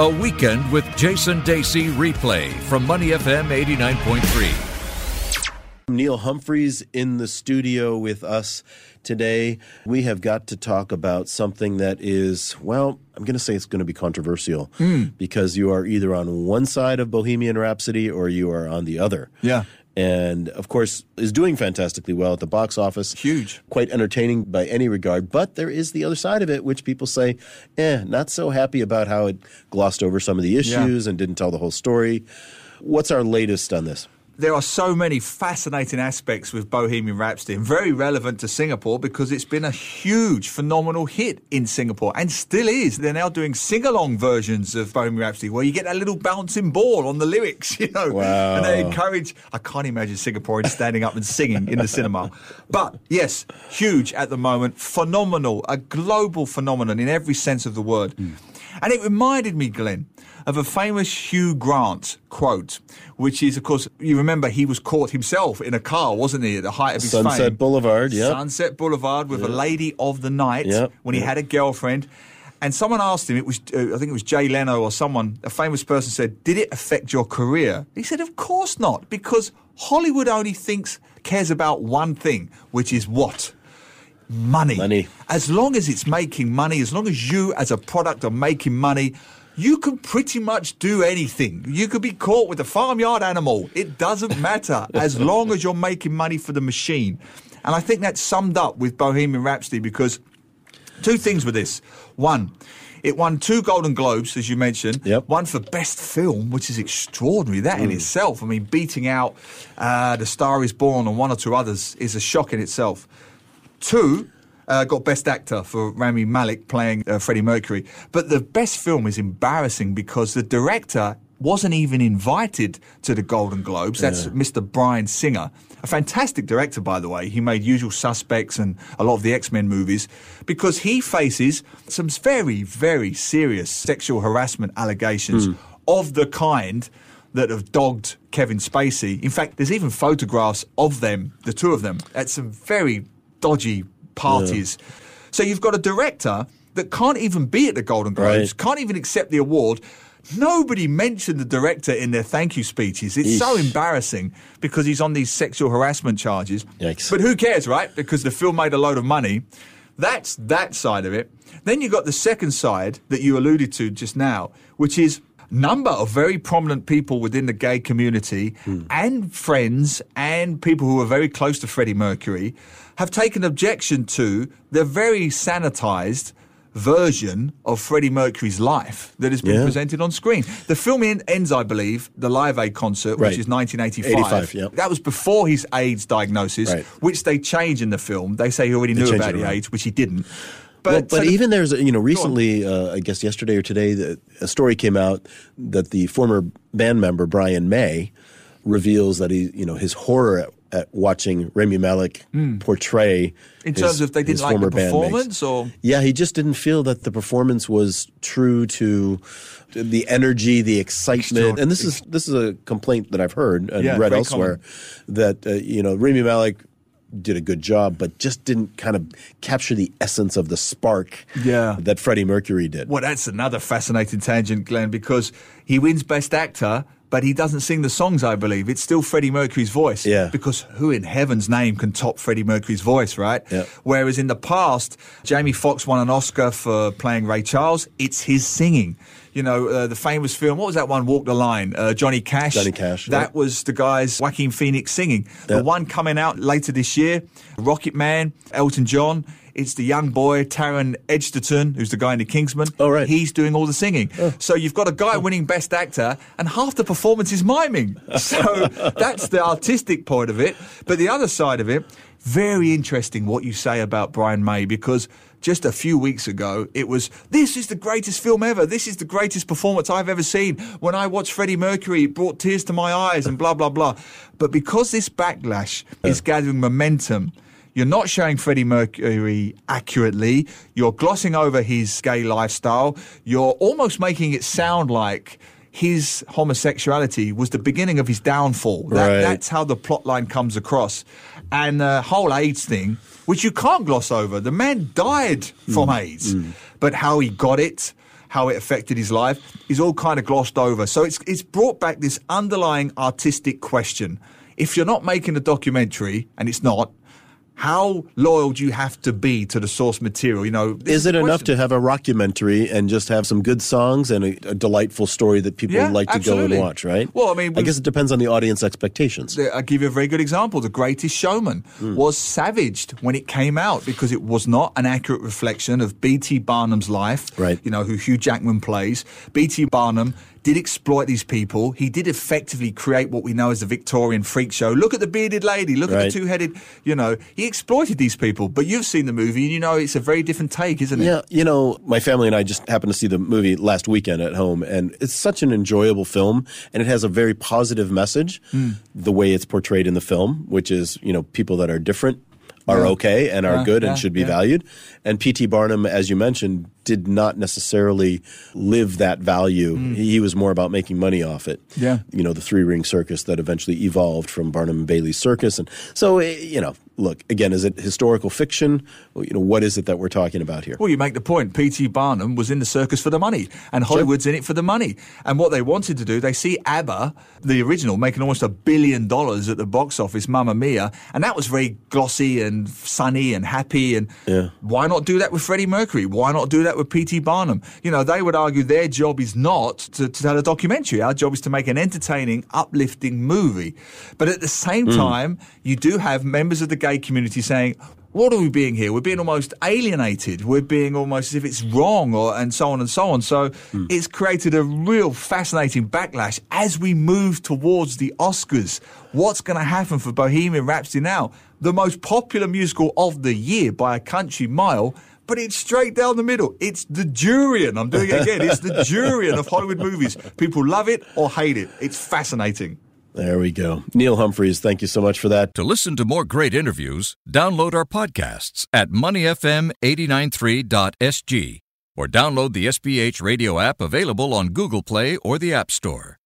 A Weekend with Jason Dacey replay from Money FM 89.3. Neil Humphreys in the studio with us today. We have got to talk about something that is, well, I'm going to say it's going to be controversial Mm. because you are either on one side of Bohemian Rhapsody or you are on the other. Yeah. And of course, is doing fantastically well at the box office. Huge. Quite entertaining by any regard. But there is the other side of it, which people say, eh, not so happy about how it glossed over some of the issues and didn't tell the whole story. What's our latest on this? There are so many fascinating aspects with Bohemian Rhapsody and very relevant to Singapore because it's been a huge, phenomenal hit in Singapore and still is. They're now doing sing along versions of Bohemian Rhapsody where you get that little bouncing ball on the lyrics, you know. Wow. And they encourage, I can't imagine Singaporeans standing up and singing in the cinema. But yes, huge at the moment, phenomenal, a global phenomenon in every sense of the word. Hmm. And it reminded me, Glenn, of a famous Hugh Grant quote, which is, of course, you remember he was caught himself in a car, wasn't he, at the height of his Sunset fame? Boulevard, yeah. Sunset Boulevard with a lady of the night Yep, when he yep. had a girlfriend. And someone asked him, it was, uh, I think it was Jay Leno or someone, a famous person said, Did it affect your career? He said, Of course not, because Hollywood only thinks, cares about one thing, which is what? Money. Money. As long as it's making money, as long as you as a product are making money, you can pretty much do anything. You could be caught with a farmyard animal. It doesn't matter as long as you're making money for the machine. And I think that's summed up with Bohemian Rhapsody because two things with this. One, it won two Golden Globes, as you mentioned. Yep. One for Best Film, which is extraordinary. That in itself, I mean, beating out uh, The Star Is Born and one or two others is a shock in itself. Two, uh, got Best Actor for Rami Malek playing uh, Freddie Mercury. But the best film is embarrassing because the director wasn't even invited to the Golden Globes. That's Mr. Bryan Singer. A fantastic director, by the way. He made Usual Suspects and a lot of the X Men movies because he faces some very, very serious sexual harassment allegations of the kind that have dogged Kevin Spacey. In fact, there's even photographs of them, the two of them, at some very dodgy parties. So you've got a director that can't even be at the Golden Globes, Right. can't even accept the award. Nobody mentioned the director in their thank you speeches. It's so embarrassing because he's on these sexual harassment charges. Yikes. But who cares, right? Because the film made a load of money. That's that side of it. Then you've got the second side that you alluded to just now, which is number of very prominent people within the gay community and friends and people who are very close to Freddie Mercury have taken objection to the very sanitized version of Freddie Mercury's life that has been Yeah. presented on screen. The film en- ends, I believe, the Live Aid concert, which is 1985. 85, yeah. That was before his AIDS diagnosis, Right. which they change in the film. They say he already knew about the around. AIDS, which he didn't. But, Well, but so even there's you know recently uh, I guess yesterday or today the, a story came out that the former band member Brian May reveals that he you know his horror at, at watching Rami Malek portray Hmm. In his- terms of they didn't like the bandmates. performance, or- yeah he just didn't feel that the performance was true to the energy the excitement. And this is this is a complaint that I've heard and Yeah, read elsewhere that uh, you know Rami Malek did a good job but just didn't kind of capture the essence of the spark Yeah. that Freddie Mercury did. Well, that's another fascinating tangent, Glenn, because he wins Best Actor, but he doesn't sing the songs, I believe. It's still Freddie Mercury's voice. Yeah. Because who in heaven's name can top Freddie Mercury's voice, right? Yeah. Whereas in the past, Jamie Foxx won an Oscar for playing Ray Charles. It's his singing. You know, uh, the famous film, what was that one, Walk the Line? Uh, Johnny Cash. Johnny Cash, That was the guy's Joaquin Phoenix singing. Yeah. The one coming out later this year, Rocket Man, Elton John. It's the young boy, Taron Egerton, who's the guy in the Kingsman. Oh, right. He's doing all the singing. So you've got a guy winning Best Actor, and half the performance is miming. So that's the artistic point of it. But the other side of it, very interesting what you say about Brian May, because just a few weeks ago, it was, this is the greatest film ever. This is the greatest performance I've ever seen. When I watched Freddie Mercury, it brought tears to my eyes and blah, blah, blah. But because this backlash is gathering momentum, you're not showing Freddie Mercury accurately. You're glossing over his gay lifestyle. You're almost making it sound like his homosexuality was the beginning of his downfall. That, Right. That's how the plot line comes across. And the whole AIDS thing, which you can't gloss over, the man died from Mm. AIDS. But how he got it, how it affected his life, is all kind of glossed over. So it's it's brought back this underlying artistic question. If you're not making a documentary, and it's not, how loyal do you have to be to the source material? You know, is it enough to have a rockumentary and just have some good songs and a, a delightful story that people Yeah, like to absolutely. go and watch? Right. Well, I mean, I guess it depends on the audience expectations. I'll give you a very good example. The Greatest Showman Hmm. was savaged when it came out because it was not an accurate reflection of P.T. Barnum's life, Right. you know, who Hugh Jackman plays. P.T. Barnum did exploit these people. He did effectively create what we know as the Victorian freak show. Look at the bearded lady. Look at the two-headed, you know. He exploited these people. But you've seen the movie and you know it's a very different take, isn't it? Yeah, you know, my family and I just happened to see the movie last weekend at home, and it's such an enjoyable film, and it has a very positive message. Hmm. The way it's portrayed in the film, which is, you know, people that are different are okay and are Yeah, good yeah, and should be yeah. valued. And P.T. Barnum, as you mentioned, did not necessarily live that value. He, he was more about making money off it. Yeah. You know, the three ring circus that eventually evolved from Barnum and Bailey's circus. And so, eh, you know, look, again, is it historical fiction? Well, you know, what is it that we're talking about here? Well, you make the point. P.T. Barnum was in the circus for the money, and Hollywood's in it for the money. And what they wanted to do, they see ABBA, the original, making almost a billion dollars at the box office, Mamma Mia, and that was very glossy and sunny and happy. And Yeah. why not do that with Freddie Mercury? Why not do that with P.T. Barnum? You know, they would argue their job is not to, to tell a documentary. Our job is to make an entertaining, uplifting movie. But at the same hmm. time, you do have members of the gay community saying, what are we being here? We're being almost alienated. We're being almost as if it's wrong, or and so on and so on. So hmm. it's created a real fascinating backlash as we move towards the Oscars. What's going to happen for Bohemian Rhapsody now? The most popular musical of the year by a country mile. But it's straight down the middle. It's the durian. I'm doing it again. It's the durian of Hollywood movies. People love it or hate it. It's fascinating. There we go. Neil Humphreys, thank you so much for that. To listen to more great interviews, download our podcasts at moneyfm893.sg or download the SPH radio app available on Google Play or the App Store.